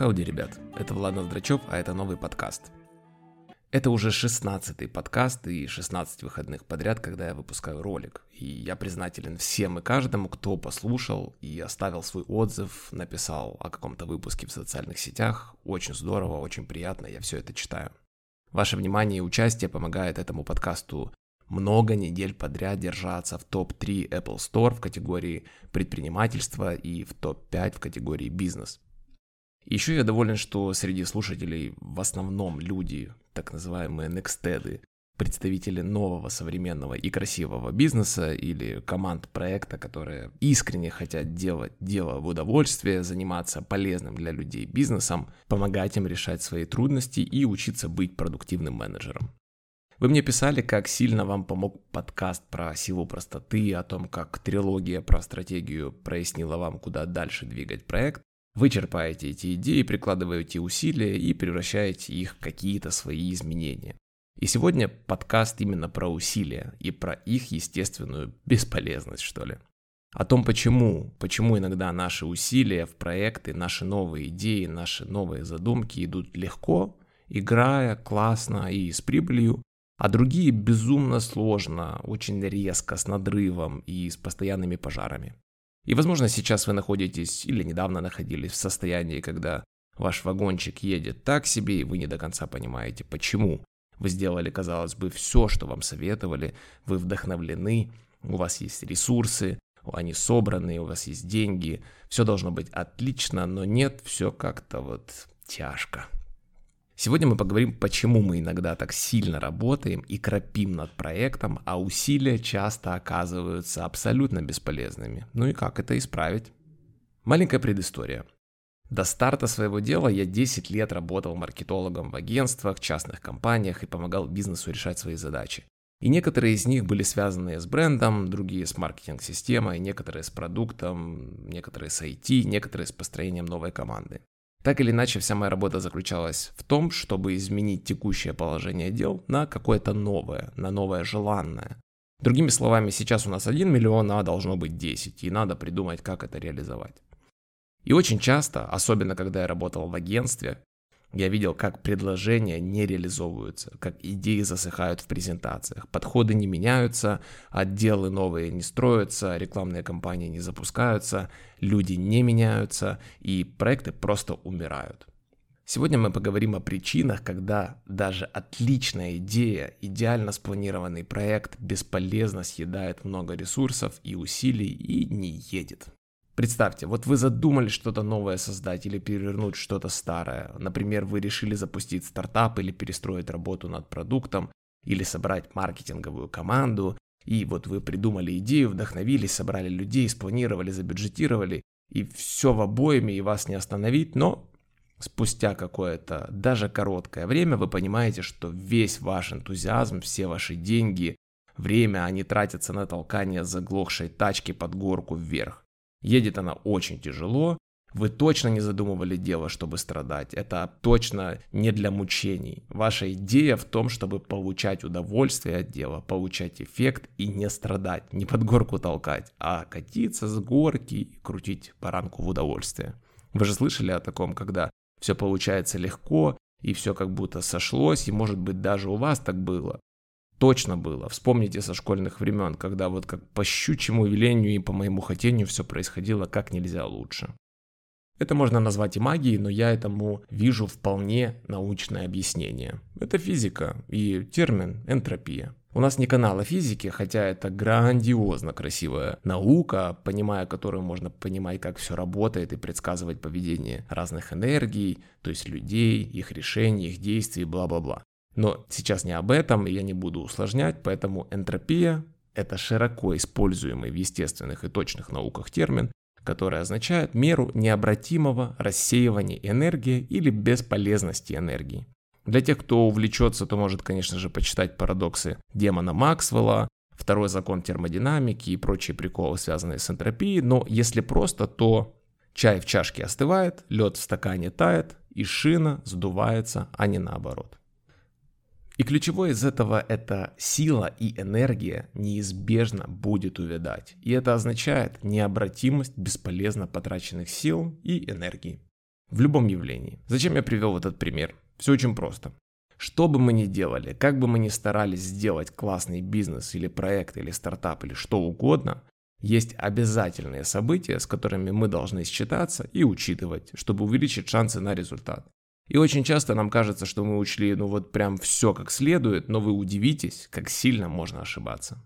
Хауди, ребят, это Влад Ноздрачев, а это новый подкаст. Это уже 16-й подкаст и 16 выходных подряд, когда я выпускаю ролик. И я признателен всем и каждому, кто послушал и оставил свой отзыв, написал о каком-то выпуске в социальных сетях. Очень здорово, очень приятно, я все это читаю. Ваше внимание и участие помогает этому подкасту много недель подряд держаться в топ-3 Apple Store в категории предпринимательства и в топ-5 в категории бизнес. Еще я доволен, что среди слушателей в основном люди, так называемые некстеды, представители нового современного и красивого бизнеса или команд проекта, которые искренне хотят делать дело в удовольствие, заниматься полезным для людей бизнесом, помогать им решать свои трудности и учиться быть продуктивным менеджером. Вы мне писали, как сильно вам помог подкаст про силу простоты, о том, как трилогия про стратегию прояснила вам, куда дальше двигать проект. Вы черпаете эти идеи, прикладываете усилия и превращаете их в какие-то свои изменения. И сегодня подкаст именно про усилия и про их естественную бесполезность, что ли. О том, почему, почему иногда наши усилия в проекты, наши новые идеи, наши новые задумки идут легко, играя, классно и с прибылью, а другие безумно сложно, очень резко, с надрывом и с постоянными пожарами. И, возможно, сейчас вы находитесь или недавно находились в состоянии, когда ваш вагончик едет так себе, и вы не до конца понимаете, почему. Вы сделали, казалось бы, все, что вам советовали, вы вдохновлены, у вас есть ресурсы, они собраны, у вас есть деньги, все должно быть отлично, но нет, все как-то вот тяжко. Сегодня мы поговорим, почему мы иногда так сильно работаем и крапим над проектом, а усилия часто оказываются абсолютно бесполезными. Ну и как это исправить? Маленькая предыстория. До старта своего дела я 10 лет работал маркетологом в агентствах, частных компаниях и помогал бизнесу решать свои задачи. И некоторые из них были связаны с брендом, другие с маркетинг-системой, некоторые с продуктом, некоторые с IT, некоторые с построением новой команды. Так или иначе, вся моя работа заключалась в том, чтобы изменить текущее положение дел на какое-то новое, на новое желанное. Другими словами, сейчас у нас 1 миллион, а должно быть 10, и надо придумать, как это реализовать. И очень часто, особенно когда я работал в агентстве, я видел, как предложения не реализовываются, как идеи засыхают в презентациях, подходы не меняются, отделы новые не строятся, рекламные кампании не запускаются, люди не меняются и проекты просто умирают. Сегодня мы поговорим о причинах, когда даже отличная идея, идеально спланированный проект бесполезно съедает много ресурсов и усилий и не едет. Представьте, вот вы задумали что-то новое создать или перевернуть что-то старое. Например, вы решили запустить стартап или перестроить работу над продуктом, или собрать маркетинговую команду, и вот вы придумали идею, вдохновились, собрали людей, спланировали, забюджетировали, и все в обоими, и вас не остановить, но спустя какое-то даже короткое время вы понимаете, что весь ваш энтузиазм, все ваши деньги, время, они тратятся на толкание заглохшей тачки под горку вверх. Едет она очень тяжело, вы точно не задумывали дело, чтобы страдать. Это точно не для мучений. Ваша идея в том, чтобы получать удовольствие от дела, получать эффект и не страдать, не под горку толкать, а катиться с горки и крутить баранку в удовольствие. Вы же слышали о таком, когда все получается легко, и все как будто сошлось, и может быть даже у вас так было точно было. Вспомните со школьных времен, когда вот как по щучьему велению и по моему хотению все происходило как нельзя лучше. Это можно назвать и магией, но я этому вижу вполне научное объяснение. Это физика и термин энтропия. У нас не канала физики, хотя это грандиозно красивая наука, понимая которую можно понимать, как все работает и предсказывать поведение разных энергий, то есть людей, их решений, их действий, бла-бла-бла. Но сейчас не об этом, и я не буду усложнять, поэтому энтропия – это широко используемый в естественных и точных науках термин, который означает меру необратимого рассеивания энергии или бесполезности энергии. Для тех, кто увлечется, то может, конечно же, почитать парадоксы демона Максвелла, второй закон термодинамики и прочие приколы, связанные с энтропией, но если просто, то чай в чашке остывает, лед в стакане тает, и шина сдувается, а не наоборот. И ключевое из этого – это сила и энергия неизбежно будет увядать. И это означает необратимость бесполезно потраченных сил и энергии. В любом явлении. Зачем я привел этот пример? Все очень просто. Что бы мы ни делали, как бы мы ни старались сделать классный бизнес или проект или стартап или что угодно, есть обязательные события, с которыми мы должны считаться и учитывать, чтобы увеличить шансы на результат. И очень часто нам кажется, что мы учли ну вот прям все как следует, но вы удивитесь, как сильно можно ошибаться.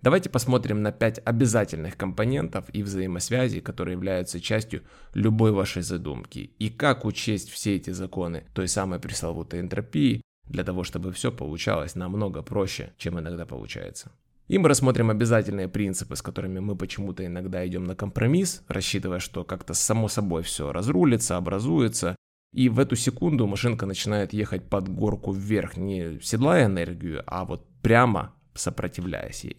Давайте посмотрим на 5 обязательных компонентов и взаимосвязей, которые являются частью любой вашей задумки, и как учесть все эти законы той самой пресловутой энтропии, для того, чтобы все получалось намного проще, чем иногда получается. И мы рассмотрим обязательные принципы, с которыми мы почему-то иногда идем на компромисс, рассчитывая, что как-то само собой все разрулится, образуется, и в эту секунду машинка начинает ехать под горку вверх, не седлая энергию, а вот прямо сопротивляясь ей.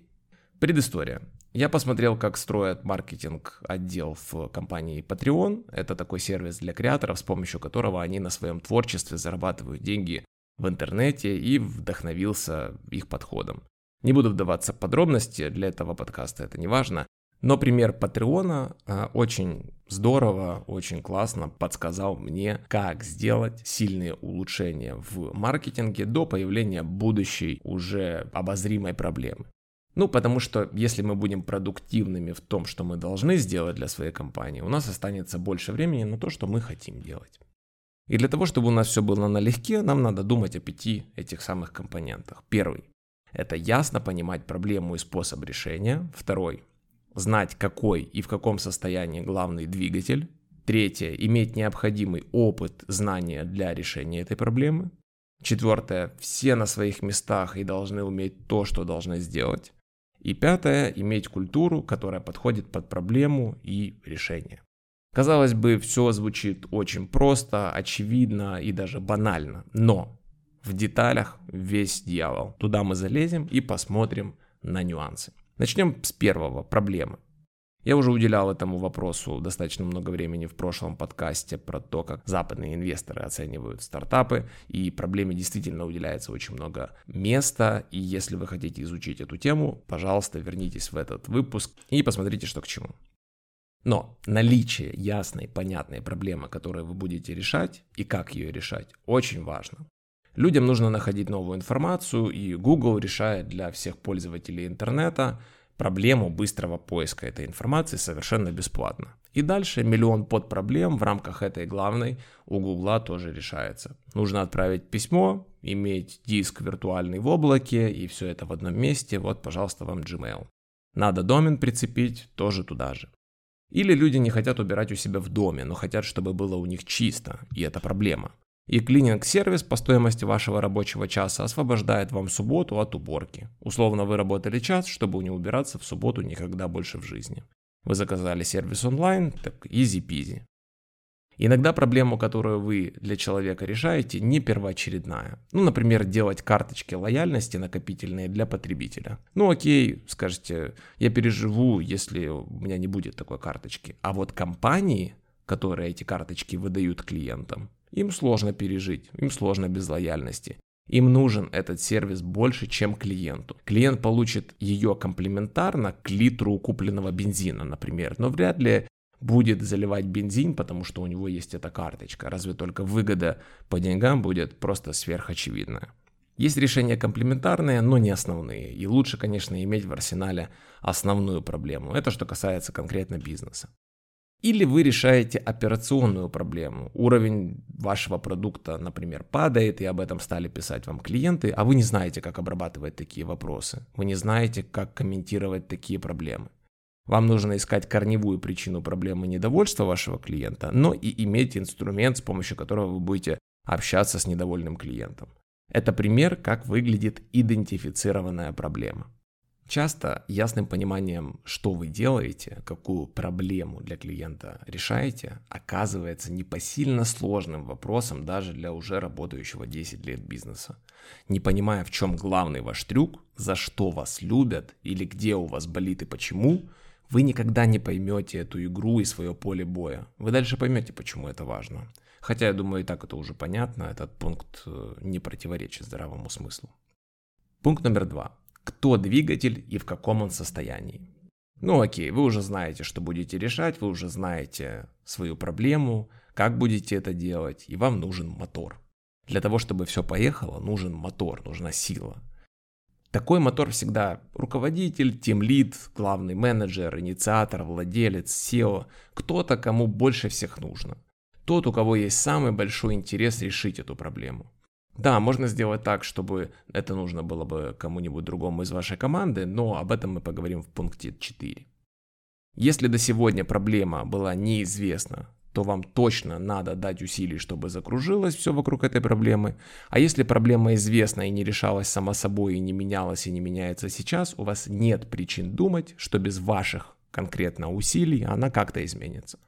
Предыстория. Я посмотрел, как строят маркетинг отдел в компании Patreon. Это такой сервис для креаторов, с помощью которого они на своем творчестве зарабатывают деньги в интернете и вдохновился их подходом. Не буду вдаваться в подробности, для этого подкаста это не важно. Но пример Патреона э, очень здорово, очень классно подсказал мне, как сделать сильные улучшения в маркетинге до появления будущей уже обозримой проблемы. Ну, потому что если мы будем продуктивными в том, что мы должны сделать для своей компании, у нас останется больше времени на то, что мы хотим делать. И для того, чтобы у нас все было налегке, нам надо думать о пяти этих самых компонентах. Первый – это ясно понимать проблему и способ решения. Второй – знать, какой и в каком состоянии главный двигатель. Третье – иметь необходимый опыт, знания для решения этой проблемы. Четвертое – все на своих местах и должны уметь то, что должны сделать. И пятое, иметь культуру, которая подходит под проблему и решение. Казалось бы, все звучит очень просто, очевидно и даже банально, но в деталях весь дьявол. Туда мы залезем и посмотрим на нюансы. Начнем с первого, проблемы. Я уже уделял этому вопросу достаточно много времени в прошлом подкасте про то, как западные инвесторы оценивают стартапы, и проблеме действительно уделяется очень много места, и если вы хотите изучить эту тему, пожалуйста, вернитесь в этот выпуск и посмотрите, что к чему. Но наличие ясной, понятной проблемы, которую вы будете решать и как ее решать, очень важно. Людям нужно находить новую информацию, и Google решает для всех пользователей интернета проблему быстрого поиска этой информации совершенно бесплатно. И дальше миллион подпроблем в рамках этой главной у Гугла тоже решается. Нужно отправить письмо, иметь диск виртуальный в облаке и все это в одном месте. Вот, пожалуйста, вам Gmail. Надо домен прицепить, тоже туда же. Или люди не хотят убирать у себя в доме, но хотят, чтобы было у них чисто, и это проблема. И клининг-сервис по стоимости вашего рабочего часа освобождает вам субботу от уборки. Условно вы работали час, чтобы не убираться в субботу никогда больше в жизни. Вы заказали сервис онлайн, так изи-пизи. Иногда проблему, которую вы для человека решаете, не первоочередная. Ну, например, делать карточки лояльности накопительные для потребителя. Ну, окей, скажете, я переживу, если у меня не будет такой карточки. А вот компании, которые эти карточки выдают клиентам, им сложно пережить, им сложно без лояльности. Им нужен этот сервис больше, чем клиенту. Клиент получит ее комплементарно к литру купленного бензина, например, но вряд ли будет заливать бензин, потому что у него есть эта карточка. Разве только выгода по деньгам будет просто сверхочевидная. Есть решения комплементарные, но не основные. И лучше, конечно, иметь в арсенале основную проблему. Это что касается конкретно бизнеса. Или вы решаете операционную проблему. Уровень вашего продукта, например, падает, и об этом стали писать вам клиенты, а вы не знаете, как обрабатывать такие вопросы. Вы не знаете, как комментировать такие проблемы. Вам нужно искать корневую причину проблемы недовольства вашего клиента, но и иметь инструмент, с помощью которого вы будете общаться с недовольным клиентом. Это пример, как выглядит идентифицированная проблема. Часто ясным пониманием, что вы делаете, какую проблему для клиента решаете, оказывается непосильно сложным вопросом даже для уже работающего 10 лет бизнеса. Не понимая, в чем главный ваш трюк, за что вас любят или где у вас болит и почему, вы никогда не поймете эту игру и свое поле боя. Вы дальше поймете, почему это важно. Хотя, я думаю, и так это уже понятно, этот пункт э, не противоречит здравому смыслу. Пункт номер два кто двигатель и в каком он состоянии. Ну окей, вы уже знаете, что будете решать, вы уже знаете свою проблему, как будете это делать, и вам нужен мотор. Для того, чтобы все поехало, нужен мотор, нужна сила. Такой мотор всегда руководитель, тимлид, главный менеджер, инициатор, владелец, SEO, кто-то, кому больше всех нужно. Тот, у кого есть самый большой интерес решить эту проблему. Да, можно сделать так, чтобы это нужно было бы кому-нибудь другому из вашей команды, но об этом мы поговорим в пункте 4. Если до сегодня проблема была неизвестна, то вам точно надо дать усилий, чтобы закружилось все вокруг этой проблемы. А если проблема известна и не решалась сама собой, и не менялась, и не меняется сейчас, у вас нет причин думать, что без ваших конкретно усилий она как-то изменится.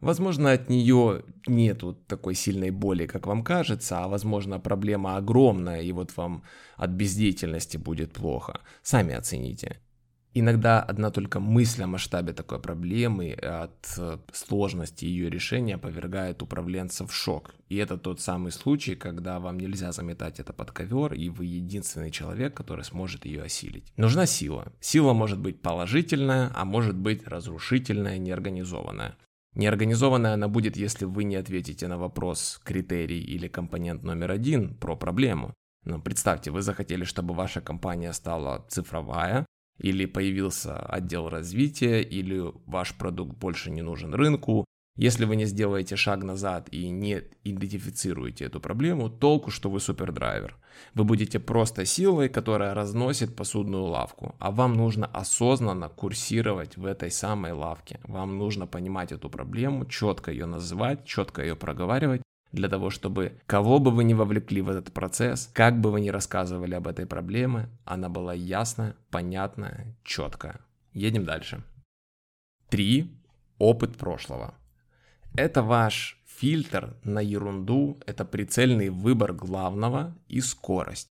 Возможно, от нее нету такой сильной боли, как вам кажется, а возможно, проблема огромная, и вот вам от бездеятельности будет плохо. Сами оцените. Иногда одна только мысль о масштабе такой проблемы, от э, сложности ее решения повергает управленцев в шок. И это тот самый случай, когда вам нельзя заметать это под ковер, и вы единственный человек, который сможет ее осилить. Нужна сила. Сила может быть положительная, а может быть разрушительная, неорганизованная. Неорганизованная она будет, если вы не ответите на вопрос, критерий или компонент номер один про проблему. Ну, представьте, вы захотели, чтобы ваша компания стала цифровая, или появился отдел развития, или ваш продукт больше не нужен рынку. Если вы не сделаете шаг назад и не идентифицируете эту проблему, толку, что вы супердрайвер. Вы будете просто силой, которая разносит посудную лавку, а вам нужно осознанно курсировать в этой самой лавке. Вам нужно понимать эту проблему, четко ее называть, четко ее проговаривать для того, чтобы кого бы вы ни вовлекли в этот процесс, как бы вы ни рассказывали об этой проблеме, она была ясная, понятная, четкая. Едем дальше. Три. Опыт прошлого. Это ваш фильтр на ерунду, это прицельный выбор главного и скорость.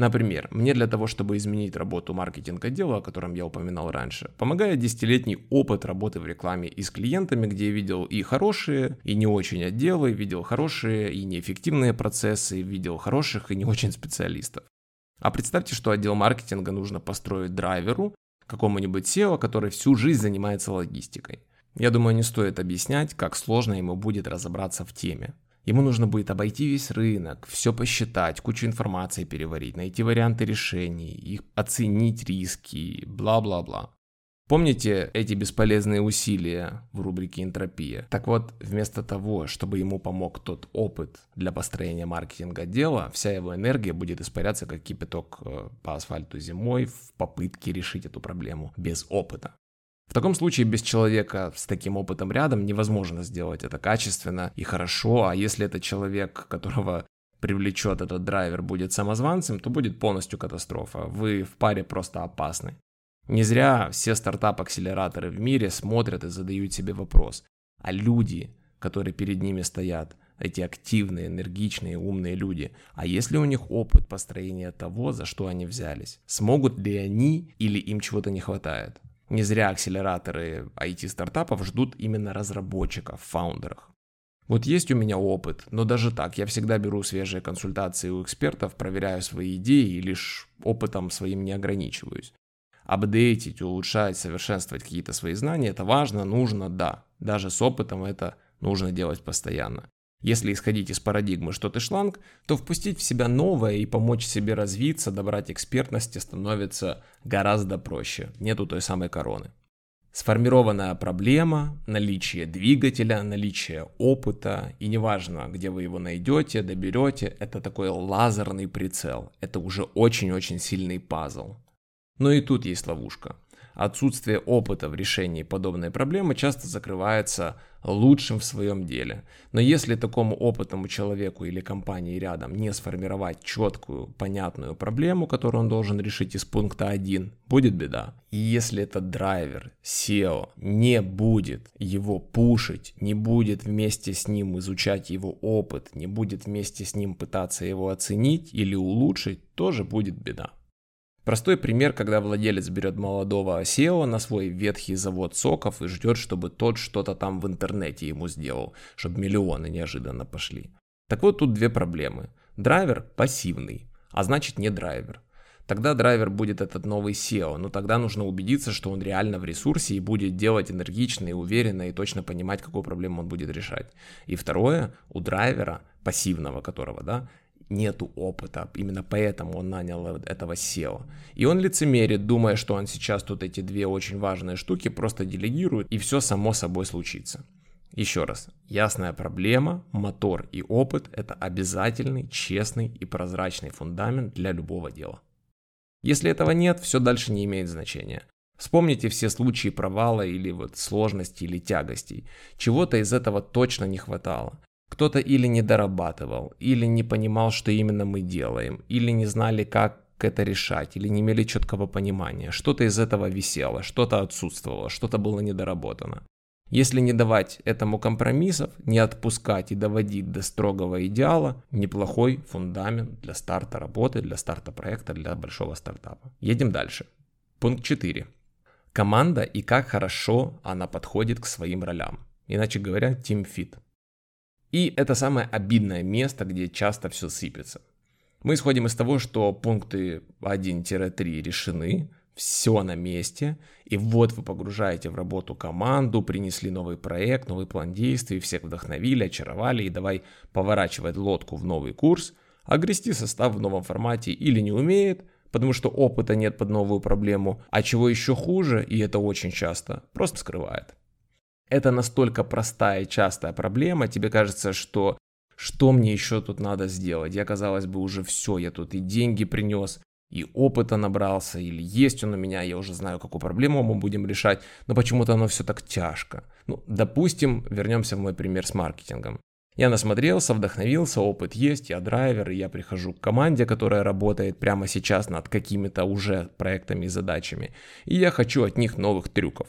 Например, мне для того, чтобы изменить работу маркетинг-отдела, о котором я упоминал раньше, помогает десятилетний опыт работы в рекламе и с клиентами, где я видел и хорошие, и не очень отделы, видел хорошие и неэффективные процессы, видел хороших и не очень специалистов. А представьте, что отдел маркетинга нужно построить драйверу, какому-нибудь SEO, который всю жизнь занимается логистикой. Я думаю, не стоит объяснять, как сложно ему будет разобраться в теме. Ему нужно будет обойти весь рынок, все посчитать, кучу информации переварить, найти варианты решений, их оценить риски, бла-бла-бла. Помните эти бесполезные усилия в рубрике «Энтропия»? Так вот, вместо того, чтобы ему помог тот опыт для построения маркетинга дела, вся его энергия будет испаряться как кипяток э, по асфальту зимой в попытке решить эту проблему без опыта. В таком случае без человека с таким опытом рядом невозможно сделать это качественно и хорошо, а если это человек, которого привлечет этот драйвер, будет самозванцем, то будет полностью катастрофа. Вы в паре просто опасны. Не зря все стартап-акселераторы в мире смотрят и задают себе вопрос, а люди, которые перед ними стоят, эти активные, энергичные, умные люди, а есть ли у них опыт построения того, за что они взялись? Смогут ли они или им чего-то не хватает? Не зря акселераторы IT-стартапов ждут именно разработчиков, фаундеров. Вот есть у меня опыт, но даже так я всегда беру свежие консультации у экспертов, проверяю свои идеи и лишь опытом своим не ограничиваюсь. Апдейтить, улучшать, совершенствовать какие-то свои знания – это важно, нужно, да. Даже с опытом это нужно делать постоянно. Если исходить из парадигмы, что ты шланг, то впустить в себя новое и помочь себе развиться, добрать экспертности становится гораздо проще. Нету той самой короны. Сформированная проблема, наличие двигателя, наличие опыта, и неважно, где вы его найдете, доберете, это такой лазерный прицел. Это уже очень-очень сильный пазл. Но и тут есть ловушка отсутствие опыта в решении подобной проблемы часто закрывается лучшим в своем деле. Но если такому опытному человеку или компании рядом не сформировать четкую, понятную проблему, которую он должен решить из пункта 1, будет беда. И если этот драйвер, SEO, не будет его пушить, не будет вместе с ним изучать его опыт, не будет вместе с ним пытаться его оценить или улучшить, тоже будет беда. Простой пример, когда владелец берет молодого SEO на свой ветхий завод соков и ждет, чтобы тот что-то там в интернете ему сделал, чтобы миллионы неожиданно пошли. Так вот тут две проблемы. Драйвер пассивный, а значит не драйвер. тогда драйвер будет этот новый SEO, но тогда нужно убедиться, что он реально в ресурсе и будет делать энергично и уверенно и точно понимать, какую проблему он будет решать. И второе, у драйвера, пассивного которого, да, нету опыта, именно поэтому он нанял этого SEO. И он лицемерит, думая, что он сейчас тут эти две очень важные штуки просто делегирует, и все само собой случится. Еще раз, ясная проблема, мотор и опыт – это обязательный, честный и прозрачный фундамент для любого дела. Если этого нет, все дальше не имеет значения. Вспомните все случаи провала или вот сложностей или тягостей. Чего-то из этого точно не хватало. Кто-то или не дорабатывал, или не понимал, что именно мы делаем, или не знали, как это решать, или не имели четкого понимания. Что-то из этого висело, что-то отсутствовало, что-то было недоработано. Если не давать этому компромиссов, не отпускать и доводить до строгого идеала, неплохой фундамент для старта работы, для старта проекта, для большого стартапа. Едем дальше. Пункт 4. Команда и как хорошо она подходит к своим ролям. Иначе говоря, team fit. И это самое обидное место, где часто все сыпется. Мы исходим из того, что пункты 1-3 решены, все на месте, и вот вы погружаете в работу команду, принесли новый проект, новый план действий, всех вдохновили, очаровали, и давай поворачивать лодку в новый курс, а грести состав в новом формате или не умеет, потому что опыта нет под новую проблему, а чего еще хуже, и это очень часто, просто скрывает. Это настолько простая и частая проблема, тебе кажется, что что мне еще тут надо сделать? Я, казалось бы, уже все, я тут и деньги принес, и опыта набрался, или есть он у меня, я уже знаю, какую проблему мы будем решать, но почему-то оно все так тяжко. Ну, допустим, вернемся в мой пример с маркетингом. Я насмотрелся, вдохновился, опыт есть, я драйвер, и я прихожу к команде, которая работает прямо сейчас над какими-то уже проектами и задачами, и я хочу от них новых трюков.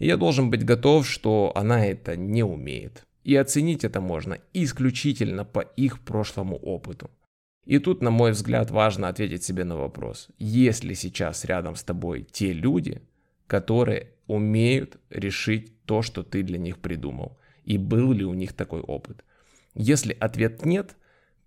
И я должен быть готов, что она это не умеет. И оценить это можно исключительно по их прошлому опыту. И тут, на мой взгляд, важно ответить себе на вопрос, есть ли сейчас рядом с тобой те люди, которые умеют решить то, что ты для них придумал, и был ли у них такой опыт. Если ответ нет,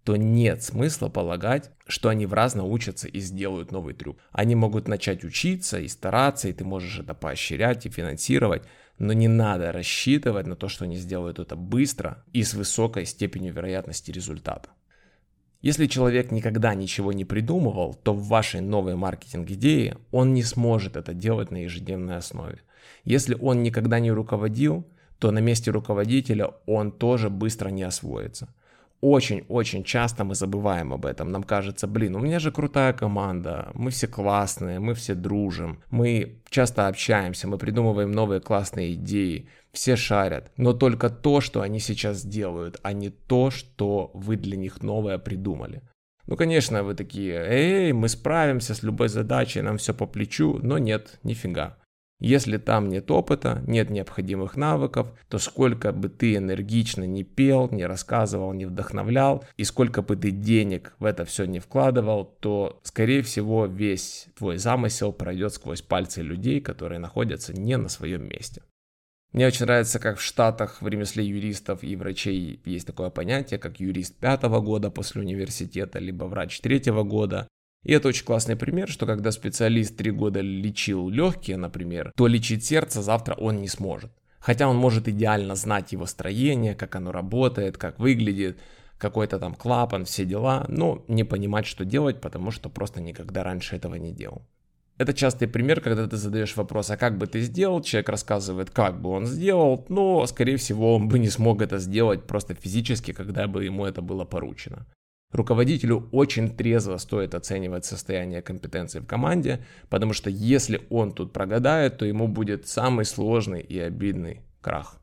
то нет смысла полагать, что они в раз научатся и сделают новый трюк. Они могут начать учиться и стараться, и ты можешь это поощрять и финансировать, но не надо рассчитывать на то, что они сделают это быстро и с высокой степенью вероятности результата. Если человек никогда ничего не придумывал, то в вашей новой маркетинг-идее он не сможет это делать на ежедневной основе. Если он никогда не руководил, то на месте руководителя он тоже быстро не освоится очень-очень часто мы забываем об этом. Нам кажется, блин, у меня же крутая команда, мы все классные, мы все дружим, мы часто общаемся, мы придумываем новые классные идеи, все шарят, но только то, что они сейчас делают, а не то, что вы для них новое придумали. Ну, конечно, вы такие, эй, мы справимся с любой задачей, нам все по плечу, но нет, нифига. Если там нет опыта, нет необходимых навыков, то сколько бы ты энергично не пел, не рассказывал, не вдохновлял, и сколько бы ты денег в это все не вкладывал, то, скорее всего, весь твой замысел пройдет сквозь пальцы людей, которые находятся не на своем месте. Мне очень нравится, как в Штатах в ремесле юристов и врачей есть такое понятие, как юрист пятого года после университета, либо врач третьего года. И это очень классный пример, что когда специалист три года лечил легкие, например, то лечить сердце завтра он не сможет. Хотя он может идеально знать его строение, как оно работает, как выглядит, какой-то там клапан, все дела, но не понимать, что делать, потому что просто никогда раньше этого не делал. Это частый пример, когда ты задаешь вопрос, а как бы ты сделал? Человек рассказывает, как бы он сделал, но, скорее всего, он бы не смог это сделать просто физически, когда бы ему это было поручено. Руководителю очень трезво стоит оценивать состояние компетенции в команде, потому что если он тут прогадает, то ему будет самый сложный и обидный крах.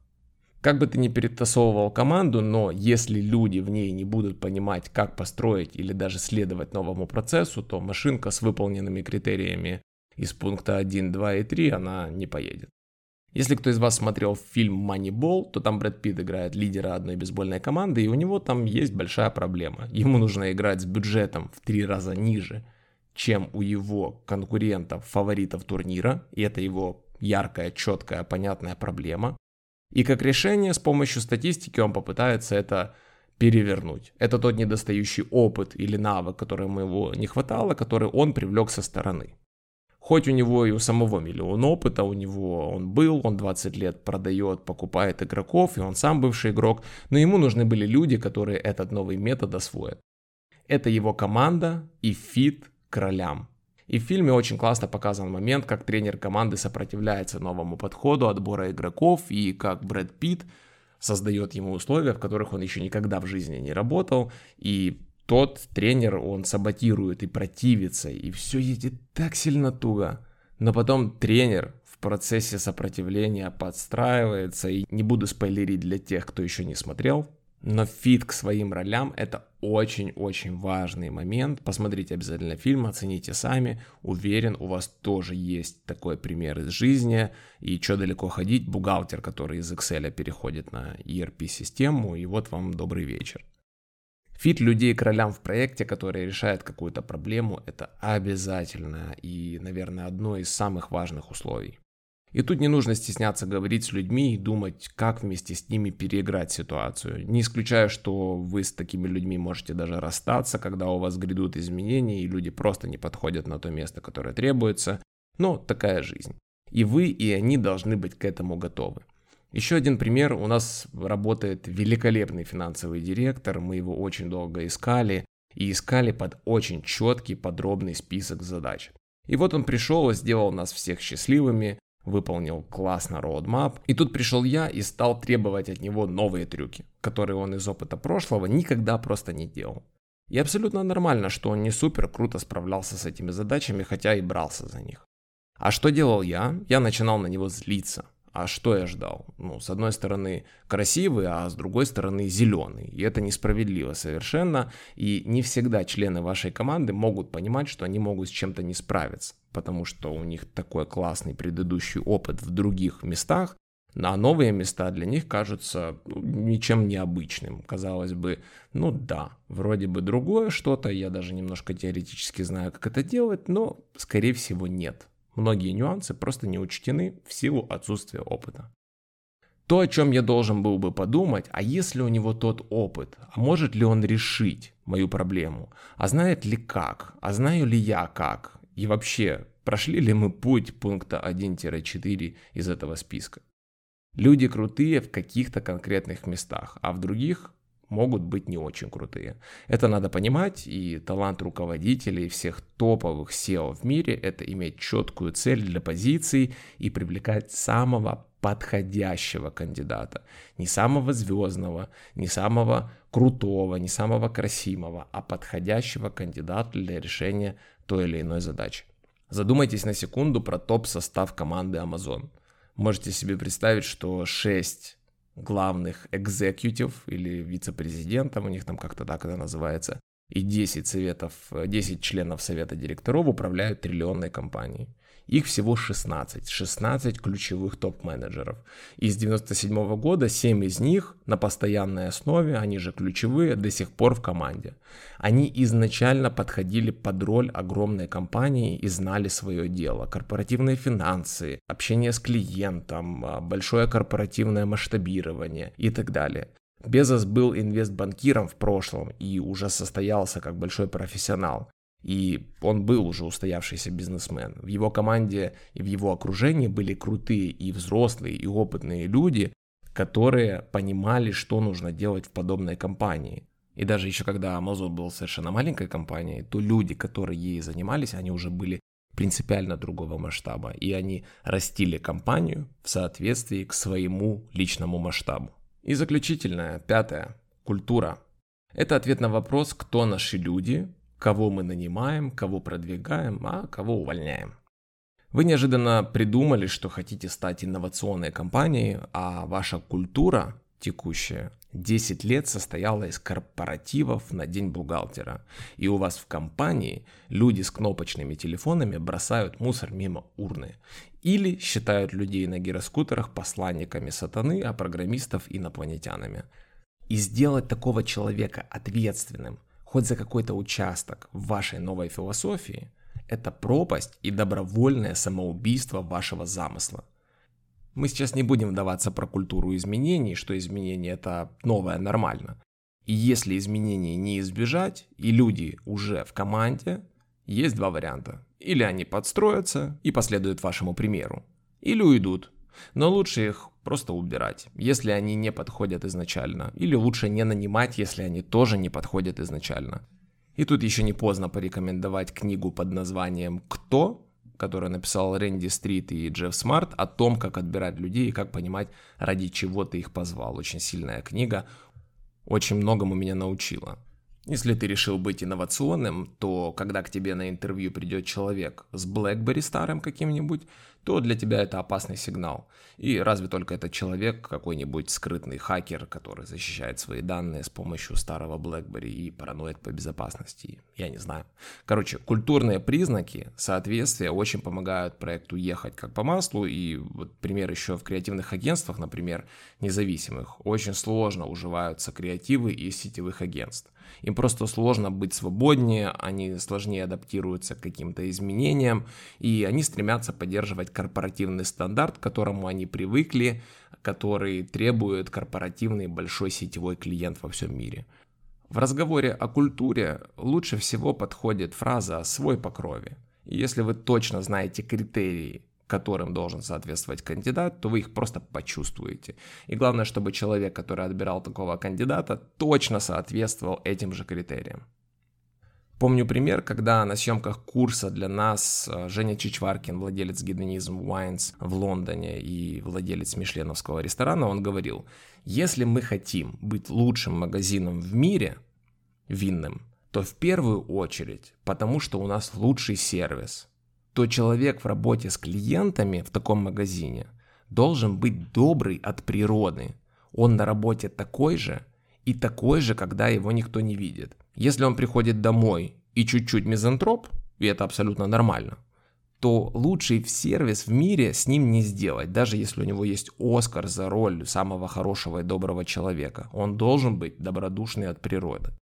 Как бы ты ни перетасовывал команду, но если люди в ней не будут понимать, как построить или даже следовать новому процессу, то машинка с выполненными критериями из пункта 1, 2 и 3, она не поедет. Если кто из вас смотрел фильм Moneyball, то там Брэд Питт играет лидера одной бейсбольной команды, и у него там есть большая проблема. Ему нужно играть с бюджетом в три раза ниже, чем у его конкурентов, фаворитов турнира, и это его яркая, четкая, понятная проблема. И как решение с помощью статистики он попытается это перевернуть. Это тот недостающий опыт или навык, которому его не хватало, который он привлек со стороны. Хоть у него и у самого миллион опыта, у него он был, он 20 лет продает, покупает игроков, и он сам бывший игрок, но ему нужны были люди, которые этот новый метод освоят. Это его команда и фит к ролям. И в фильме очень классно показан момент, как тренер команды сопротивляется новому подходу отбора игроков и как Брэд Питт создает ему условия, в которых он еще никогда в жизни не работал, и тот тренер, он саботирует и противится, и все едет так сильно туго. Но потом тренер в процессе сопротивления подстраивается, и не буду спойлерить для тех, кто еще не смотрел, но fit к своим ролям это очень-очень важный момент. Посмотрите обязательно фильм, оцените сами. Уверен, у вас тоже есть такой пример из жизни. И что далеко ходить, бухгалтер, который из Excel переходит на ERP-систему, и вот вам добрый вечер. Fit людей к ролям в проекте, которые решают какую-то проблему, это обязательно и, наверное, одно из самых важных условий. И тут не нужно стесняться говорить с людьми и думать, как вместе с ними переиграть ситуацию. Не исключаю, что вы с такими людьми можете даже расстаться, когда у вас грядут изменения, и люди просто не подходят на то место, которое требуется. Но такая жизнь. И вы, и они должны быть к этому готовы. Еще один пример. У нас работает великолепный финансовый директор. Мы его очень долго искали. И искали под очень четкий, подробный список задач. И вот он пришел и сделал нас всех счастливыми, выполнил классно роудмап. И тут пришел я и стал требовать от него новые трюки, которые он из опыта прошлого никогда просто не делал. И абсолютно нормально, что он не супер круто справлялся с этими задачами, хотя и брался за них. А что делал я? Я начинал на него злиться. А что я ждал? Ну, с одной стороны красивый, а с другой стороны зеленый. И это несправедливо совершенно. И не всегда члены вашей команды могут понимать, что они могут с чем-то не справиться. Потому что у них такой классный предыдущий опыт в других местах, а новые места для них кажутся ну, ничем необычным. Казалось бы, ну да, вроде бы другое что-то, я даже немножко теоретически знаю, как это делать, но скорее всего нет. Многие нюансы просто не учтены в силу отсутствия опыта. То, о чем я должен был бы подумать, а если у него тот опыт, а может ли он решить мою проблему, а знает ли как, а знаю ли я как, и вообще, прошли ли мы путь пункта 1-4 из этого списка. Люди крутые в каких-то конкретных местах, а в других могут быть не очень крутые. Это надо понимать, и талант руководителей всех топовых SEO в мире – это иметь четкую цель для позиций и привлекать самого подходящего кандидата. Не самого звездного, не самого крутого, не самого красивого, а подходящего кандидата для решения той или иной задачи. Задумайтесь на секунду про топ-состав команды Amazon. Можете себе представить, что 6 главных экзекьютив или вице-президентов, у них там как-то так это называется, и 10, советов, 10 членов совета директоров управляют триллионной компанией. Их всего 16, 16 ключевых топ-менеджеров. Из 97 года 7 из них на постоянной основе, они же ключевые, до сих пор в команде. Они изначально подходили под роль огромной компании и знали свое дело. Корпоративные финансы, общение с клиентом, а, большое корпоративное масштабирование и так далее. Безос был инвестбанкиром в прошлом и уже состоялся как большой профессионал. И он был уже устоявшийся бизнесмен. В его команде и в его окружении были крутые и взрослые, и опытные люди, которые понимали, что нужно делать в подобной компании. И даже еще когда Amazon был совершенно маленькой компанией, то люди, которые ей занимались, они уже были принципиально другого масштаба. И они растили компанию в соответствии к своему личному масштабу. И заключительное, пятое, культура. Это ответ на вопрос, кто наши люди, кого мы нанимаем, кого продвигаем, а кого увольняем. Вы неожиданно придумали, что хотите стать инновационной компанией, а ваша культура текущая 10 лет состояла из корпоративов на день бухгалтера. И у вас в компании люди с кнопочными телефонами бросают мусор мимо урны. Или считают людей на гироскутерах посланниками сатаны, а программистов инопланетянами. И сделать такого человека ответственным – хоть за какой-то участок в вашей новой философии, это пропасть и добровольное самоубийство вашего замысла. Мы сейчас не будем вдаваться про культуру изменений, что изменения это новое нормально. И если изменений не избежать, и люди уже в команде, есть два варианта. Или они подстроятся и последуют вашему примеру, или уйдут. Но лучше их просто убирать, если они не подходят изначально. Или лучше не нанимать, если они тоже не подходят изначально. И тут еще не поздно порекомендовать книгу под названием «Кто?», которую написал Рэнди Стрит и Джефф Смарт, о том, как отбирать людей и как понимать, ради чего ты их позвал. Очень сильная книга, очень многому меня научила. Если ты решил быть инновационным, то когда к тебе на интервью придет человек с BlackBerry старым каким-нибудь, то для тебя это опасный сигнал. И разве только этот человек, какой-нибудь скрытный хакер, который защищает свои данные с помощью старого BlackBerry и параноид по безопасности, я не знаю. Короче, культурные признаки соответствия очень помогают проекту ехать как по маслу, и вот пример еще в креативных агентствах, например, независимых, очень сложно уживаются креативы из сетевых агентств. Им просто сложно быть свободнее, они сложнее адаптируются к каким-то изменениям, и они стремятся поддерживать корпоративный стандарт, к которому они привыкли, который требует корпоративный большой сетевой клиент во всем мире. В разговоре о культуре лучше всего подходит фраза «свой по крови». Если вы точно знаете критерии которым должен соответствовать кандидат, то вы их просто почувствуете. И главное, чтобы человек, который отбирал такого кандидата, точно соответствовал этим же критериям. Помню пример, когда на съемках курса для нас э, Женя Чичваркин, владелец Гедонизм Wines в Лондоне и владелец Мишленовского ресторана, он говорил, если мы хотим быть лучшим магазином в мире, винным, то в первую очередь, потому что у нас лучший сервис, то человек в работе с клиентами в таком магазине должен быть добрый от природы. Он на работе такой же и такой же, когда его никто не видит. Если он приходит домой и чуть-чуть мизантроп, и это абсолютно нормально, то лучший сервис в мире с ним не сделать, даже если у него есть Оскар за роль самого хорошего и доброго человека. Он должен быть добродушный от природы.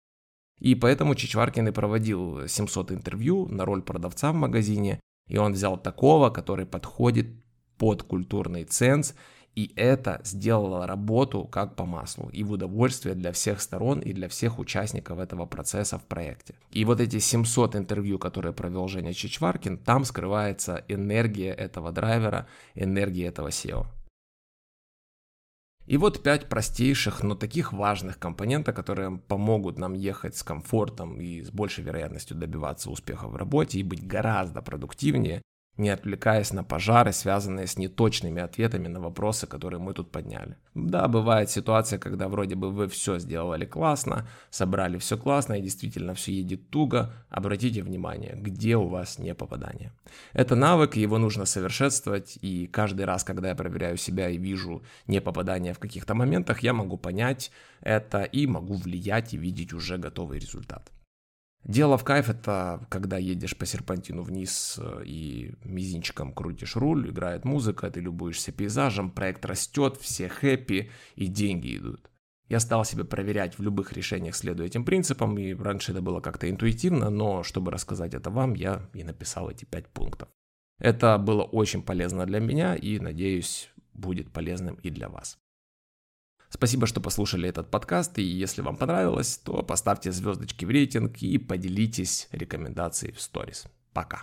И поэтому Чичваркин и проводил 700 интервью на роль продавца в магазине, и он взял такого, который подходит под культурный ценз, и это сделало работу как по маслу и в удовольствие для всех сторон и для всех участников этого процесса в проекте. И вот эти 700 интервью, которые провел Женя Чичваркин, там скрывается энергия этого драйвера, энергия этого SEO. И вот пять простейших, но таких важных компонентов, которые помогут нам ехать с комфортом и с большей вероятностью добиваться успеха в работе и быть гораздо продуктивнее, не отвлекаясь на пожары, связанные с неточными ответами на вопросы, которые мы тут подняли. Да, бывает ситуация, когда вроде бы вы все сделали классно, собрали все классно и действительно все едет туго. Обратите внимание, где у вас не попадание. Это навык, его нужно совершенствовать, и каждый раз, когда я проверяю себя и вижу не попадание в каких-то моментах, я могу понять это и могу влиять и видеть уже готовый результат. Дело в кайф это когда едешь по серпантину вниз э, и мизинчиком крутишь руль, играет музыка, ты любуешься пейзажем, проект растет, все хэппи и деньги идут. Я стал себе проверять в любых решениях, следуя этим принципам, и раньше это было как-то интуитивно, но чтобы рассказать это вам, я и написал эти пять пунктов. Это было очень полезно для меня и, надеюсь, будет полезным и для вас. Спасибо, что послушали этот подкаст, и если вам понравилось, то поставьте звездочки в рейтинг и поделитесь рекомендацией в сторис. Пока.